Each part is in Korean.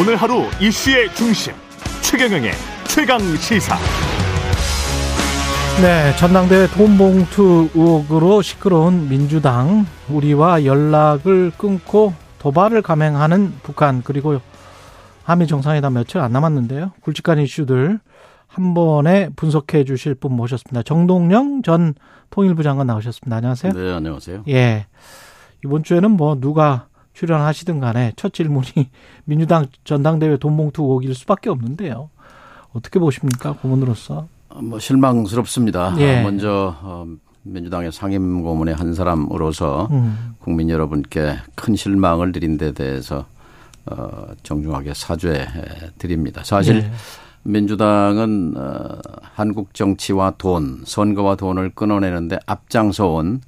오늘 하루 이슈의 중심 최경영의 최강 시사. 네, 전당대회 돈봉투 의혹으로 시끄러운 민주당 우리와 연락을 끊고 도발을 감행하는 북한 그리고 한미 정상회담 며칠 안 남았는데요. 굵직한 이슈들 한 번에 분석해 주실 분 모셨습니다. 정동영 전 통일부 장관 나오셨습니다. 안녕하세요. 네, 안녕하세요. 예. 이번 주에는 뭐 누가 출연하시든 간에 첫 질문이 민주당 전당대회 돈봉투 의혹일 수밖에 없는데요. 어떻게 보십니까? 고문으로서. 뭐 실망스럽습니다. 예. 먼저 어, 민주당의 상임 고문의 한 사람으로서 음. 국민 여러분께 큰 실망을 드린 데 대해서 어, 정중하게 사죄 드립니다. 사실 예. 민주당은 어, 한국 정치와 돈, 선거와 돈을 끊어내는데 앞장서온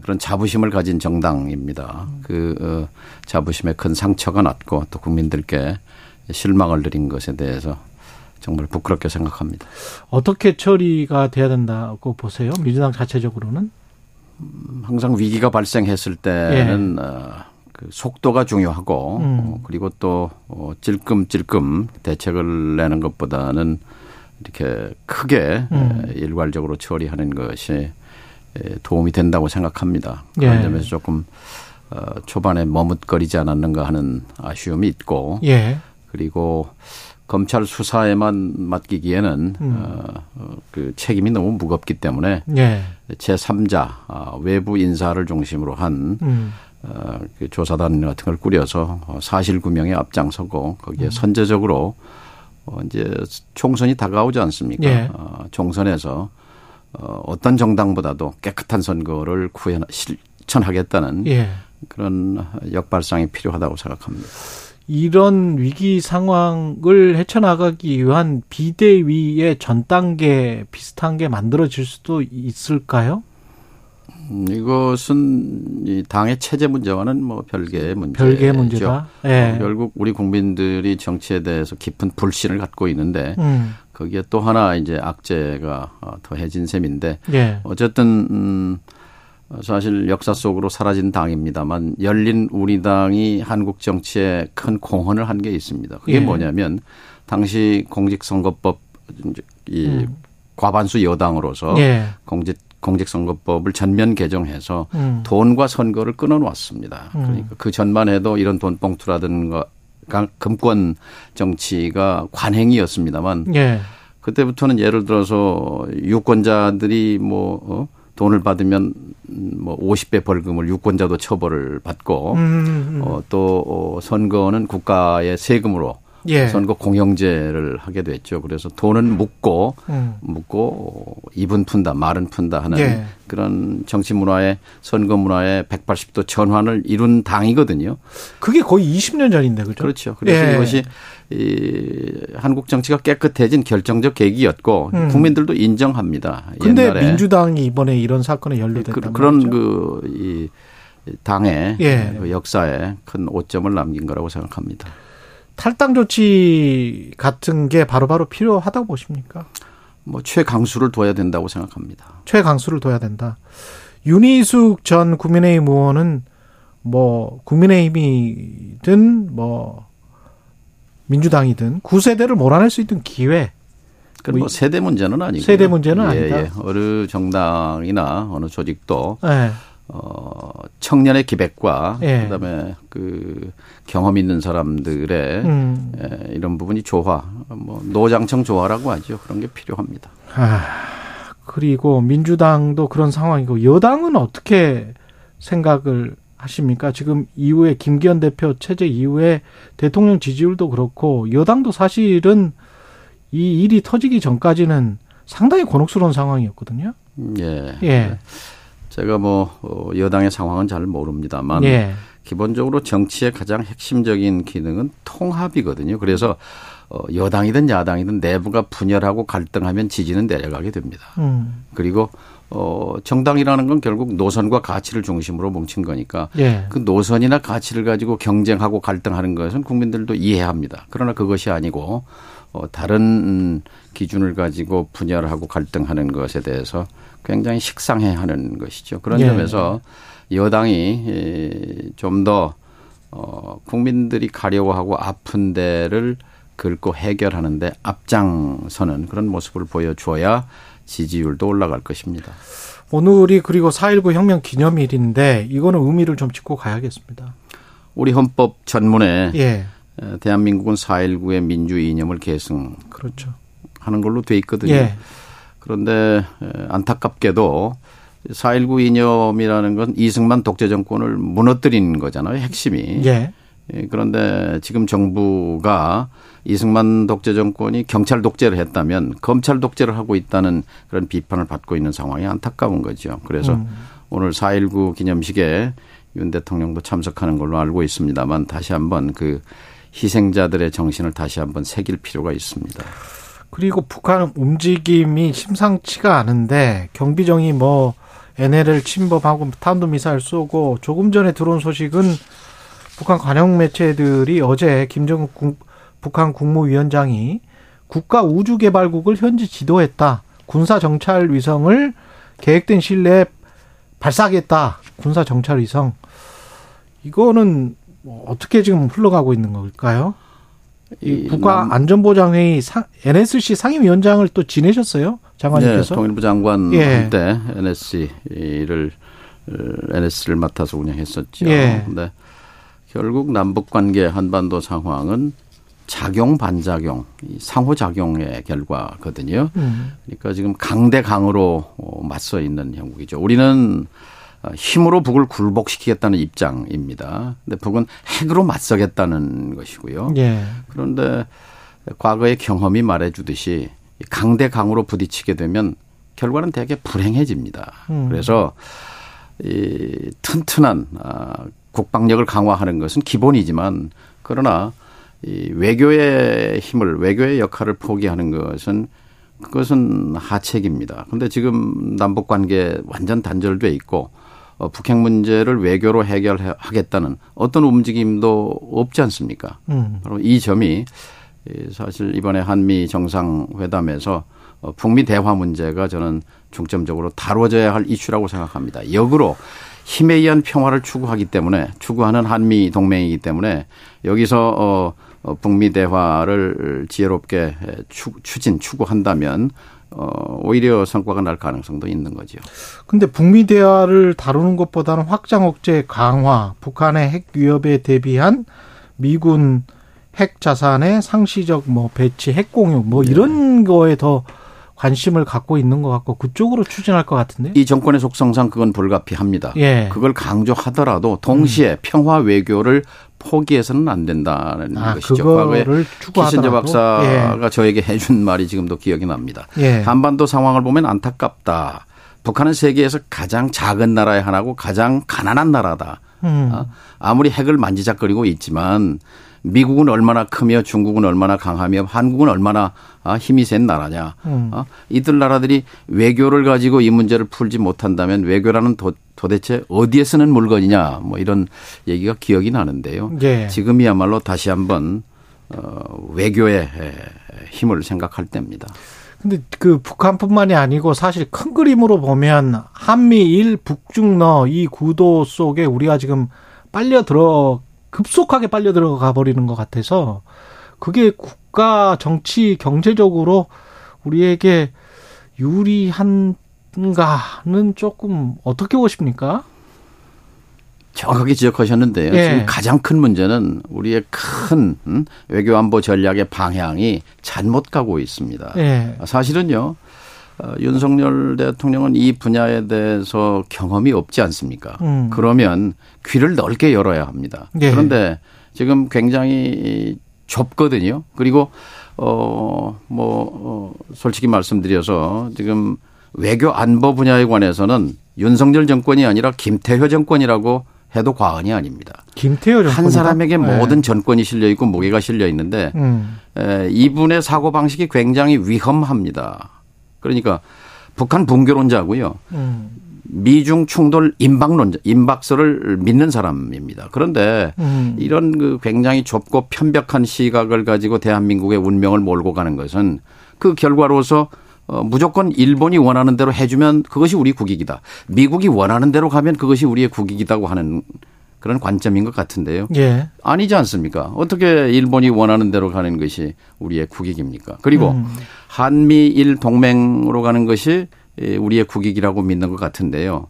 그런 자부심을 가진 정당입니다. 그 어, 자부심에 큰 상처가 났고 또 국민들께 실망을 드린 것에 대해서 정말 부끄럽게 생각합니다. 어떻게 처리가 돼야 된다고 보세요? 민주당 자체적으로는? 항상 위기가 발생했을 때는 어, 그 속도가 중요하고 음. 어, 그리고 또 어, 찔끔찔끔 대책을 내는 것보다는 이렇게 크게 음. 에, 일괄적으로 처리하는 것이 에, 도움이 된다고 생각합니다. 그런 예. 점에서 조금 어, 초반에 머뭇거리지 않았는가 하는 아쉬움이 있고 예. 그리고 검찰 수사에만 맡기기에는 음. 어, 어, 그 책임이 너무 무겁기 때문에 예. 제3자 아, 외부 인사를 중심으로 한 음. 어, 그 조사단 같은 걸 꾸려서 어, 사실 구명에 앞장서고 음. 거기에 선제적으로 어, 이제 총선이 다가오지 않습니까? 예. 어, 총선에서 어, 어떤 정당보다도 깨끗한 선거를 구현 실천하겠다는 예. 그런 역발상이 필요하다고 생각합니다. 이런 위기 상황을 헤쳐나가기 위한 비대위의 전 단계 비슷한 게 만들어질 수도 있을까요? 음, 이것은 이 당의 체제 문제와는 뭐 별개의 문제죠. 별개의 문제다. 예. 어, 결국 우리 국민들이 정치에 대해서 깊은 불신을 갖고 있는데 음. 거기에 또 하나 이제 악재가 어, 더해진 셈인데 예. 어쨌든 음 사실 역사 속으로 사라진 당입니다만 열린 우리당이 한국 정치에 큰 공헌을 한 게 있습니다. 그게 예. 뭐냐면 당시 공직선거법 이 음. 과반수 여당으로서 예. 공직 공직선거법을 전면 개정해서 음. 돈과 선거를 끊어놓았습니다. 음. 그러니까 그 전만 해도 이런 돈 봉투라든가 금권 정치가 관행이었습니다만 예. 그때부터는 예를 들어서 유권자들이 뭐 어? 돈을 받으면 뭐 50배 벌금을 유권자도 처벌을 받고 음, 음. 어, 또 어, 선거는 국가의 세금으로 예. 선거 공영제를 하게 됐죠. 그래서 돈은 묻고 음. 묻고 입은 푼다, 말은 푼다 하는 예. 그런 정치 문화의 선거 문화의 180도 전환을 이룬 당이거든요. 그게 거의 20년 전인데 그죠? 그렇죠. 그래서 예. 이것이 이 한국 정치가 깨끗해진 결정적 계기였고 음. 국민들도 인정합니다. 근데 옛날에 민주당이 이번에 이런 사건에 연루됐다. 그, 그런 그이 당의 예. 그 역사에 큰 오점을 남긴 거라고 생각합니다. 탈당 조치 같은 게 바로 바로 필요하다고 보십니까? 뭐 최강수를 둬야 된다고 생각합니다. 최강수를 둬야 된다. 윤희숙 전 국민의힘 의원은 뭐 국민의힘이든 뭐 민주당이든 구세대를 몰아낼 수 있는 기회. 그건 뭐 세대 문제는 아니고 세대 문제는 예, 아니다. 예. 어느 정당이나 어느 조직도 예. 어 청년의 기백과 예. 그다음에 그 경험 있는 사람들의 음. 예, 이런 부분이 조화, 뭐 노장청 조화라고 하죠. 그런 게 필요합니다. 아, 그리고 민주당도 그런 상황이고 여당은 어떻게 생각을 하십니까? 지금 이후에 김기현 대표 체제 이후에 대통령 지지율도 그렇고 여당도 사실은 이 일이 터지기 전까지는 상당히 곤혹스러운 상황이었거든요. 음, 예. 예. 제가 뭐 어, 여당의 상황은 잘 모릅니다만 예. 기본적으로 정치의 가장 핵심적인 기능은 통합이거든요. 그래서 어, 여당이든 야당이든 내부가 분열하고 갈등하면 지지는 내려가게 됩니다. 음. 그리고 어 정당이라는 건 결국 노선과 가치를 중심으로 뭉친 거니까 예. 그 노선이나 가치를 가지고 경쟁하고 갈등하는 것은 국민들도 이해합니다. 그러나 그것이 아니고 어 다른 음, 기준을 가지고 분열하고 갈등하는 것에 대해서 굉장히 식상해 하는 것이죠. 그런 예. 점에서 여당이 좀 더 어, 국민들이 가려고 하고 아픈 데를 긁고 해결하는데 앞장서는 그런 모습을 보여줘야 지지율도 올라갈 것입니다. 오늘이 그리고 4.19 혁명 기념일인데 이거는 의미를 좀 짚고 가야겠습니다. 우리 헌법 전문에 예. 대한민국은 4.19의 민주 이념을 계승 그렇죠. 하는 걸로 돼 있거든요. 예. 그런데 안타깝게도 4.19 이념이라는 건 이승만 독재 정권을 무너뜨린 거잖아요. 핵심이. 예. 그런데 지금 정부가 이승만 독재 정권이 경찰 독재를 했다면 검찰 독재를 하고 있다는 그런 비판을 받고 있는 상황이 안타까운 거죠. 그래서 음. 오늘 4.19 기념식에 윤 대통령도 참석하는 걸로 알고 있습니다만 다시 한번 그 희생자들의 정신을 다시 한번 새길 필요가 있습니다. 그리고 북한 움직임이 심상치가 않은데 경비정이 뭐 NLL 침범하고 탄도 미사일 쏘고 조금 전에 들어온 소식은 북한 관영 매체들이 어제 김정은 국, 북한 국무위원장이 국가 우주개발국을 현지 지도했다. 군사 정찰 위성을 계획된 시일 내에 발사하겠다. 군사 정찰 위성. 이거는 뭐 어떻게 지금 흘러가고 있는 걸까요? 이 국가 안전보장회의 NSC 상임위원장을 또 지내셨어요, 장관님께서? 네, 통일부 장관 예. 때 NSC를 NS를 맡아서 운영했었죠. 예. 근데 결국 남북 관계 한반도 상황은 작용 반작용 상호 작용의 결과거든요. 음. 그러니까 지금 강대 강으로 어, 맞서 있는 형국이죠. 우리는 어, 힘으로 북을 굴복시키겠다는 입장입니다. 근데 북은 핵으로 맞서겠다는 것이고요. 예. 그런데 과거의 경험이 말해주듯이 강대 강으로 부딪히게 되면 결과는 되게 불행해집니다. 음. 그래서 이 튼튼한 아, 국방력을 강화하는 것은 기본이지만 그러나 이 외교의 힘을 외교의 역할을 포기하는 것은 그것은 하책입니다. 그런데 지금 남북 관계 완전 단절돼 있고 어, 북핵 문제를 외교로 해결하겠다는 어떤 움직임도 없지 않습니까? 음. 바로 이 점이 사실 이번에 한미 정상회담에서 어, 북미 대화 문제가 저는 중점적으로 다뤄져야 할 이슈라고 생각합니다. 역으로 힘에 의한 평화를 추구하기 때문에 추구하는 한미 동맹이기 때문에 여기서 어, 어 북미 대화를 지혜롭게 추, 추진 추구한다면 어, 오히려 성과가 날 가능성도 있는 거죠. 근데 북미 대화를 다루는 것보다는 확장 억제 강화, 북한의 핵 위협에 대비한 미군 핵 자산의 상시적 뭐 배치, 핵 공유 뭐 네. 이런 거에 더 관심을 갖고 있는 것 같고 그쪽으로 추진할 것 같은데. 이 정권의 속성상 그건 불가피합니다. 예. 그걸 강조하더라도 동시에 음. 평화 외교를 포기해서는 안 된다는 아, 것이죠. 과거에 키신저 박사가 예. 저에게 해준 말이 지금도 기억이 납니다. 예. 한반도 상황을 보면 안타깝다. 북한은 세계에서 가장 작은 나라의 하나고 가장 가난한 나라다. 음. 어? 아무리 핵을 만지작거리고 있지만 미국은 얼마나 크며 중국은 얼마나 강하며 한국은 얼마나 아, 힘이 센 나라냐. 음. 어? 이들 나라들이 외교를 가지고 이 문제를 풀지 못한다면 외교라는 도, 도대체 어디에 쓰는 물건이냐. 뭐 이런 얘기가 기억이 나는데요. 예. 지금이야말로 다시 한번 어, 외교의 힘을 생각할 때입니다. 근데 그 북한뿐만이 아니고 사실 큰 그림으로 보면 한미일 북중러 이 구도 속에 우리가 지금 빨려 들어 급속하게 빨려 들어가 버리는 것 같아서 그게 국가 정치 경제적으로 우리에게 유리한가는 조금 어떻게 보십니까? 정확하게 지적하셨는데요. 예. 지금 가장 큰 문제는 우리의 큰 음, 외교안보 전략의 방향이 잘못 가고 있습니다. 예. 사실은요. 어, 윤석열 대통령은 이 분야에 대해서 경험이 없지 않습니까? 음. 그러면 귀를 넓게 열어야 합니다. 예. 그런데 지금 굉장히 좁거든요. 그리고 어뭐 어, 솔직히 말씀드려서 지금 외교 안보 분야에 관해서는 윤석열 정권이 아니라 김태효 정권이라고 해도 과언이 아닙니다. 김태효 정권 한 사람에게 네. 모든 전권이 실려 있고 무게가 실려 있는데 음. 에, 이분의 사고 방식이 굉장히 위험합니다. 그러니까 북한 붕괴론자고요. 음. 미중 충돌 임박론자, 임박설을 믿는 사람입니다. 그런데 음. 이런 그 굉장히 좁고 편벽한 시각을 가지고 대한민국의 운명을 몰고 가는 것은 그 결과로서 어, 무조건 일본이 원하는 대로 해주면 그것이 우리 국익이다. 미국이 원하는 대로 가면 그것이 우리의 국익이다고 하는 그런 관점인 것 같은데요. 예. 아니지 않습니까? 어떻게 일본이 원하는 대로 가는 것이 우리의 국익입니까? 그리고 음. 한미일 동맹으로 가는 것이 우리의 국익이라고 믿는 것 같은데요.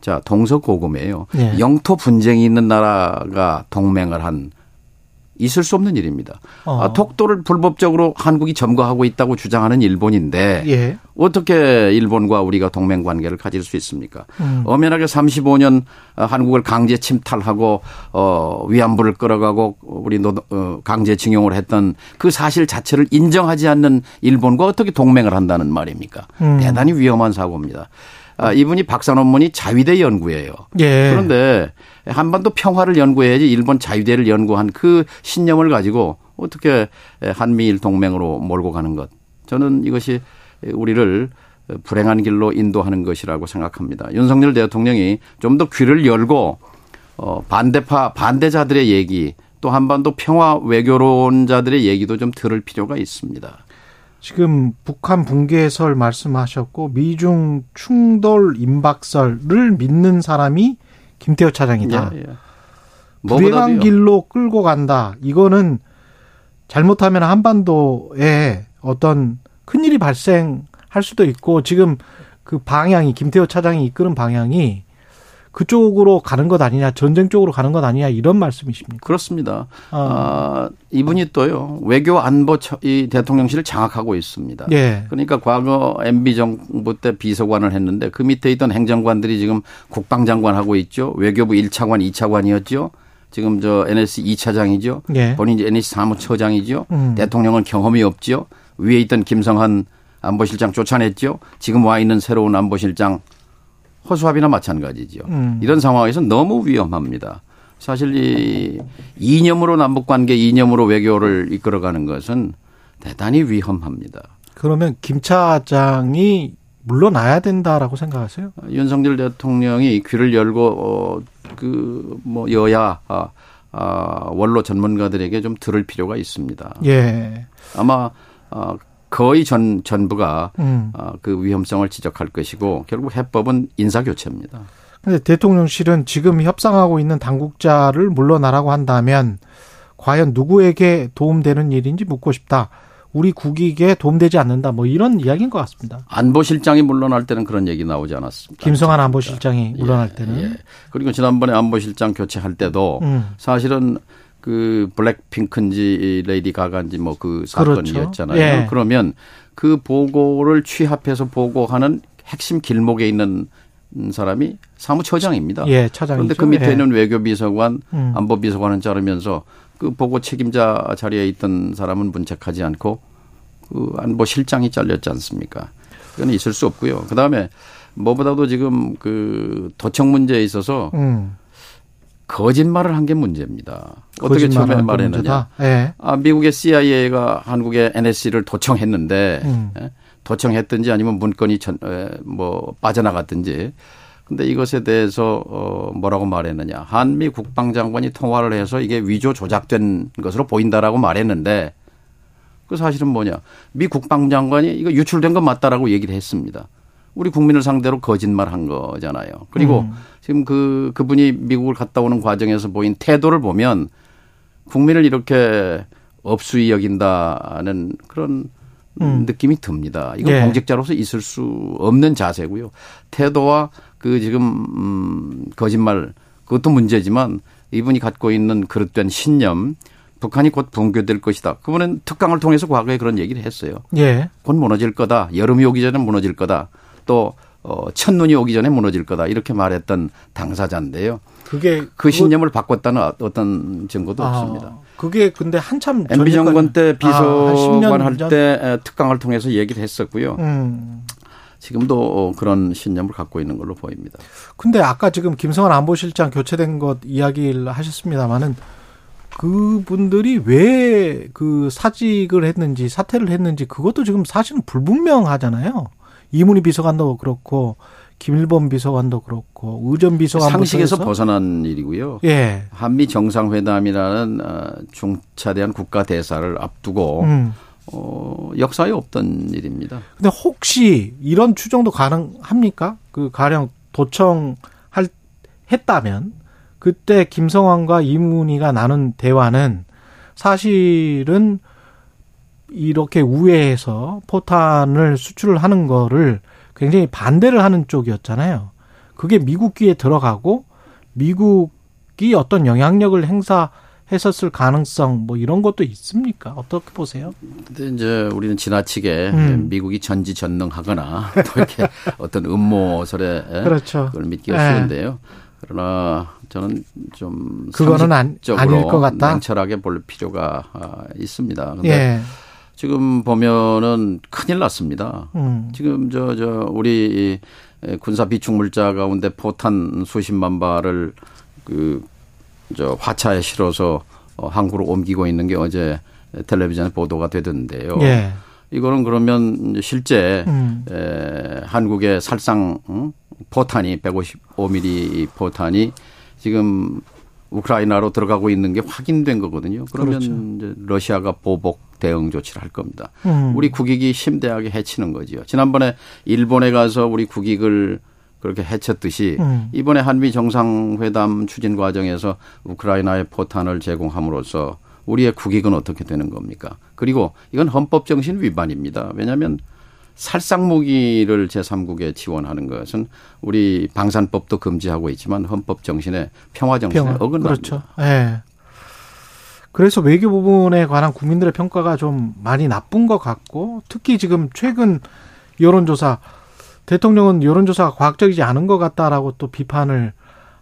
자, 동서고금이에요. 예. 영토 분쟁이 있는 나라가 동맹을 한 있을 수 없는 일입니다. 어. 아, 독도를 불법적으로 한국이 점거하고 있다고 주장하는 일본인데 예. 어떻게 일본과 우리가 동맹 관계를 가질 수 있습니까? 음. 엄연하게 35년 한국을 강제 침탈하고 어 위안부를 끌어가고 우리 노 어, 강제 징용을 했던 그 사실 자체를 인정하지 않는 일본과 어떻게 동맹을 한다는 말입니까? 음. 대단히 위험한 사고입니다. 아, 이분이 박사 논문이 자위대 연구예요. 예. 그런데 한반도 평화를 연구해야지 일본 자유대를 연구한 그 신념을 가지고 어떻게 한미일 동맹으로 몰고 가는 것. 저는 이것이 우리를 불행한 길로 인도하는 것이라고 생각합니다. 윤석열 대통령이 좀 더 귀를 열고 어 반대파 반대자들의 얘기 또 한반도 평화 외교론자들의 얘기도 좀 들을 필요가 있습니다. 지금 북한 붕괴설 말씀하셨고 미중 충돌 임박설을 믿는 사람이 김태호 차장이다. 예, 예. 불행한. 길로 끌고 간다. 이거는 잘못하면 한반도에 어떤 큰일이 발생할 수도 있고 지금 그 방향이 김태호 차장이 이끄는 방향이 그쪽으로 가는 것 아니냐, 전쟁 쪽으로 가는 것 아니냐 이런 말씀이십니까? 그렇습니다. 아. 아, 이분이 또요 외교 안보 처- 이 대통령실을 장악하고 있습니다. 예. 그러니까 과거 MB 정부 때 비서관을 했는데 그 밑에 있던 행정관들이 지금 국방장관 하고 있죠. 외교부 1차관, 2차관이었죠. 지금 저 NSC 2차장이죠. 예. 본인이 NSC 사무처장이죠. 음. 대통령은 경험이 없죠. 위에 있던 김성한 안보실장 쫓아냈죠. 지금 와 있는 새로운 안보실장 허수아비나 마찬가지죠. 음. 이런 상황에서 너무 위험합니다. 사실 이 이념으로 남북 관계 이념으로 외교를 이끌어가는 것은 대단히 위험합니다. 그러면 김 차장이 물러나야 된다라고 생각하세요? 윤석열 대통령이 귀를 열고 어 그뭐 여야 아, 아, 원로 전문가들에게 좀 들을 필요가 있습니다. 예. 아마 어, 거의 전 전부가 음. 어, 그 위험성을 지적할 것이고 결국 해법은 인사 교체입니다. 근데 대통령실은 지금 협상하고 있는 당국자를 물러나라고 한다면 과연 누구에게 도움되는 일인지 묻고 싶다. 우리 국익에 도움되지 않는다. 뭐 이런 이야기인 것 같습니다. 안보실장이 물러날 때는 그런 얘기 나오지 않았습니다. 김성한 안보실장이 물러날 예, 때는. 예. 그리고 지난번에 안보실장 교체할 때도 음. 사실은 그 블랙핑크인지 레이디 가가인지 뭐그 그렇죠. 사건이었잖아요. 예. 그러면 그 보고를 취합해서 보고하는 핵심 길목에 있는 사람이 사무처장입니다. 예, 차장이죠. 그런데 그 밑에 있는 외교비서관, 음. 안보비서관은 자르면서 그 보고 책임자 자리에 있던 사람은 문책하지 않고 그 안보실장이 잘렸지 않습니까? 그건 있을 수 없고요. 그 다음에 뭐보다도 지금 그 도청 문제에 있어서 음. 거짓말을 한 게 문제입니다. 어떻게 처음에 한 말했느냐? 문제다. 예. 아, 미국의 CIA가 한국의 NSC를 도청했는데 음. 예? 도청했든지 아니면 문건이 전, 에, 뭐 빠져나갔든지. 근데 이것에 대해서 어 뭐라고 말했느냐? 한미 국방장관이 통화를 해서 이게 위조 조작된 것으로 보인다라고 말했는데 그 사실은 뭐냐? 미 국방장관이 이거 유출된 건 맞다라고 얘기를 했습니다. 우리 국민을 상대로 거짓말 한 거잖아요. 그리고 음. 지금 그 그분이 미국을 갔다 오는 과정에서 보인 태도를 보면 국민을 이렇게 업수이 여긴다는 그런 음. 느낌이 듭니다. 이건 예. 공직자로서 있을 수 없는 자세고요. 태도와 그 지금 음 거짓말 그것도 문제지만 이분이 갖고 있는 그릇된 신념 북한이 곧 붕괴될 것이다. 그분은 특강을 통해서 과거에 그런 얘기를 했어요. 예. 곧 무너질 거다. 여름이 오기 전에 무너질 거다. 또 어, 첫눈이 오기 전에 무너질 거다. 이렇게 말했던 당사자인데요. 그게 그 신념을 바꿨다는 어떤 증거도 아, 없습니다. 그게 근데 한참 MB 정권 때 아, 한 10년 비서관 할 전? 때 특강을 통해서 얘기를 했었고요. 음. 지금도 그런 신념을 갖고 있는 걸로 보입니다. 근데 아까 지금 김성환 안보실장 교체된 것 이야기를 하셨습니다마는 그분들이 왜 그 사직을 했는지 사퇴를 했는지 그것도 지금 사실은 불분명하잖아요. 이문희 비서관도 그렇고 김일범 비서관도 그렇고 의전 비서관 상식에서 벗어난 일이고요. 예. 한미 정상회담이라는 어, 중차대한 국가 대사를 앞두고 음. 어, 역사에 없던 일입니다. 근데 혹시 이런 추정도 가능합니까? 그 가령 도청 할 했다면 그때 김성환과 이문희가 나눈 대화는 사실은 이렇게 우회해서 포탄을 수출을 하는 거를 굉장히 반대를 하는 쪽이었잖아요. 그게 미국 귀에 들어가고 미국이 어떤 영향력을 행사했었을 가능성 뭐 이런 것도 있습니까? 어떻게 보세요? 근데 이제 우리는 지나치게 음. 미국이 전지전능하거나 또 이렇게 어떤 음모설에 그렇죠. 그걸 믿기가 네. 쉬운데요. 그러나 저는 좀 그거는 안- 아닐 것 같다? 냉철하게 볼 필요가 아, 있습니다. 근데 예. 지금 보면은 큰일 났습니다. 음. 지금 저 저 우리 이 군사 비축 물자 가운데 포탄 수십만 발을 그 저 화차에 실어서 어, 항구로 옮기고 있는 게 어제 텔레비전에 보도가 되던데요. 예. 이거는 그러면 실제 음. 에, 한국의 살상 응? 포탄이 155mm 포탄이 지금 우크라이나로 들어가고 있는 게 확인된 거거든요. 그러면 그렇죠. 이제 러시아가 보복 대응 조치를 할 겁니다. 음. 우리 국익이 심대하게 해치는 거지요. 지난번에 일본에 가서 우리 국익을 그렇게 해쳤듯이 음. 이번에 한미 정상회담 추진 과정에서 우크라이나에 포탄을 제공함으로써 우리의 국익은 어떻게 되는 겁니까? 그리고 이건 헌법 정신 위반입니다. 왜냐하면 살상 무기를 제3국에 지원하는 것은 우리 방산법도 금지하고 있지만 헌법 정신에 평화 정신에 평화. 어긋납니다. 그렇죠. 예. 그래서 외교 부분에 관한 국민들의 평가가 좀 많이 나쁜 것 같고 특히 지금 최근 여론조사 대통령은 여론조사가 과학적이지 않은 것 같다라고 또 비판을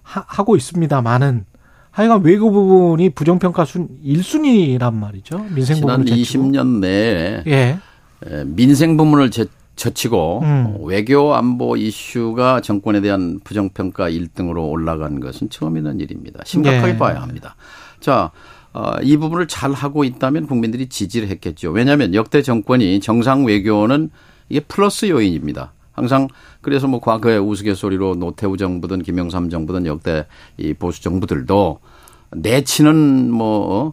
하, 고 있습니다만은 하여간 외교 부분이 부정평가 순 1순위란 말이죠. 민생 지난 부분을 제치고. 20년 내에 예. 에, 민생 부문을 제, 젖히고 음. 어, 외교 안보 이슈가 정권에 대한 부정평가 1등으로 올라간 것은 처음 있는 일입니다. 심각하게 예. 봐야 합니다. 자, 어, 이 부분을 잘 하고 있다면 국민들이 지지를 했겠죠. 왜냐하면 역대 정권이 정상 외교는 이게 플러스 요인입니다. 항상 그래서 뭐 과거에 우스갯소리로 노태우 정부든 김영삼 정부든 역대 이 보수 정부들도 내치는 뭐 어,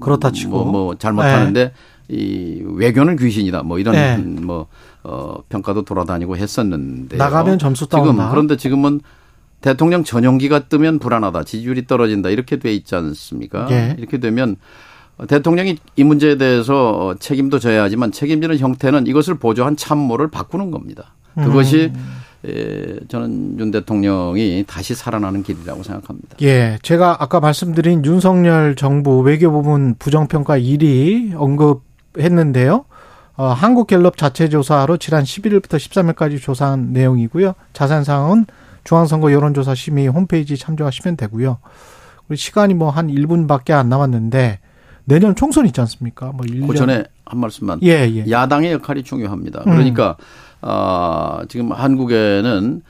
그렇다 치고. 뭐, 뭐 잘못하는데 이 외교는 귀신이다. 뭐 이런 네. 뭐 어, 평가도 돌아다니고 했었는데 나가면 점수 지금 따온다. 그런데 지금은 대통령 전용기가 뜨면 불안하다. 지지율이 떨어진다. 이렇게 돼 있지 않습니까? 예. 이렇게 되면 대통령이 이 문제에 대해서 책임도 져야 하지만 책임지는 형태는 이것을 보조한 참모를 바꾸는 겁니다. 그것이 음. 에, 저는 윤 대통령이 다시 살아나는 길이라고 생각합니다. 예, 제가 아까 말씀드린 윤석열 정부 외교부문 부정평가 1위 언급했는데요. 어, 한국갤럽 자체 조사로 지난 11일부터 13일까지 조사한 내용이고요. 자세한 사항은 중앙선거 여론조사 심의 홈페이지 참조하시면 되고요. 우리 시간이 뭐 한 1분밖에 안 남았는데 내년 총선 있지 않습니까? 뭐 1년. 그 전에 한 말씀만. 예, 예. 야당의 역할이 중요합니다. 음. 그러니까 어, 지금 한국에는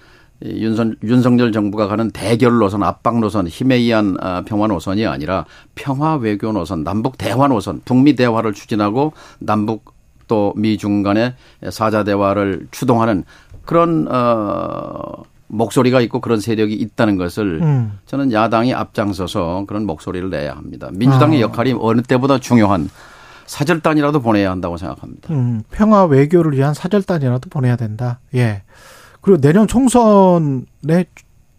이 윤선, 윤석열 정부가 가는 대결 노선, 압박 노선, 힘에 의한 아, 평화 노선이 아니라 평화 외교 노선, 남북 대화 노선, 북미 대화를 추진하고 남북 또 미중 간의 사자 대화를 추동하는 그런 어 목소리가 있고 그런 세력이 있다는 것을 음. 저는 야당이 앞장서서 그런 목소리를 내야 합니다. 민주당의 아. 역할이 어느 때보다 중요한 사절단이라도 보내야 한다고 생각합니다. 음, 평화 외교를 위한 사절단이라도 보내야 된다. 예. 그리고 내년 총선에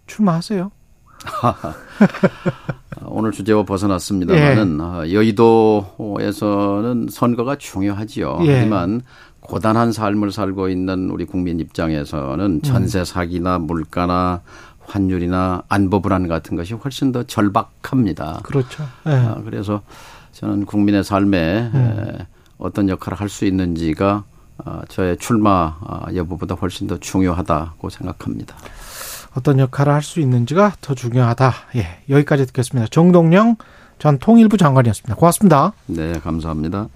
출마하세요. 오늘 주제와 벗어났습니다만은 어, 여의도에서는 선거가 중요하지요. 예. 하지만 고단한 삶을 살고 있는 우리 국민 입장에서는 전세 사기나 물가나 환율이나 안보 불안 같은 것이 훨씬 더 절박합니다. 그렇죠. 예. 아, 그래서 저는 국민의 삶에 에, 어떤 역할을 할 수 있는지가 아, 저의 출마 아, 여부보다 훨씬 더 중요하다고 생각합니다. 어떤 역할을 할 수 있는지가 더 중요하다. 예. 여기까지 듣겠습니다. 정동영 전 통일부 장관이었습니다. 고맙습니다. 네, 감사합니다.